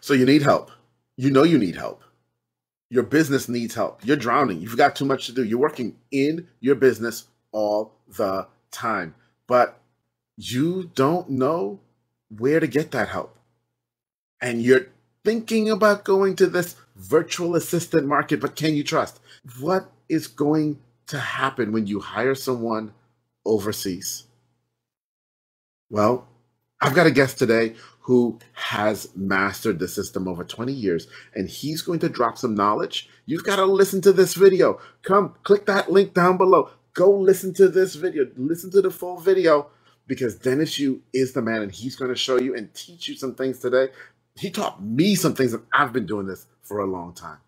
So you need help. You know you need help. Your business needs help. You're drowning. You've got too much to do. You're working in your business all the time, but you don't know where to get that help. And you're thinking about going to this virtual assistant market, but can you trust? What is going to happen when you hire someone overseas? Well, I've got a guest today who has mastered the system over 20 years, and he's going to drop some knowledge. You've got to listen to this video. Come, click that link down below. Go listen to this video. Listen to the full video because Dennis Yu is the man, and he's going to show you and teach you some things today. He taught me some things, and I've been doing this for a long time.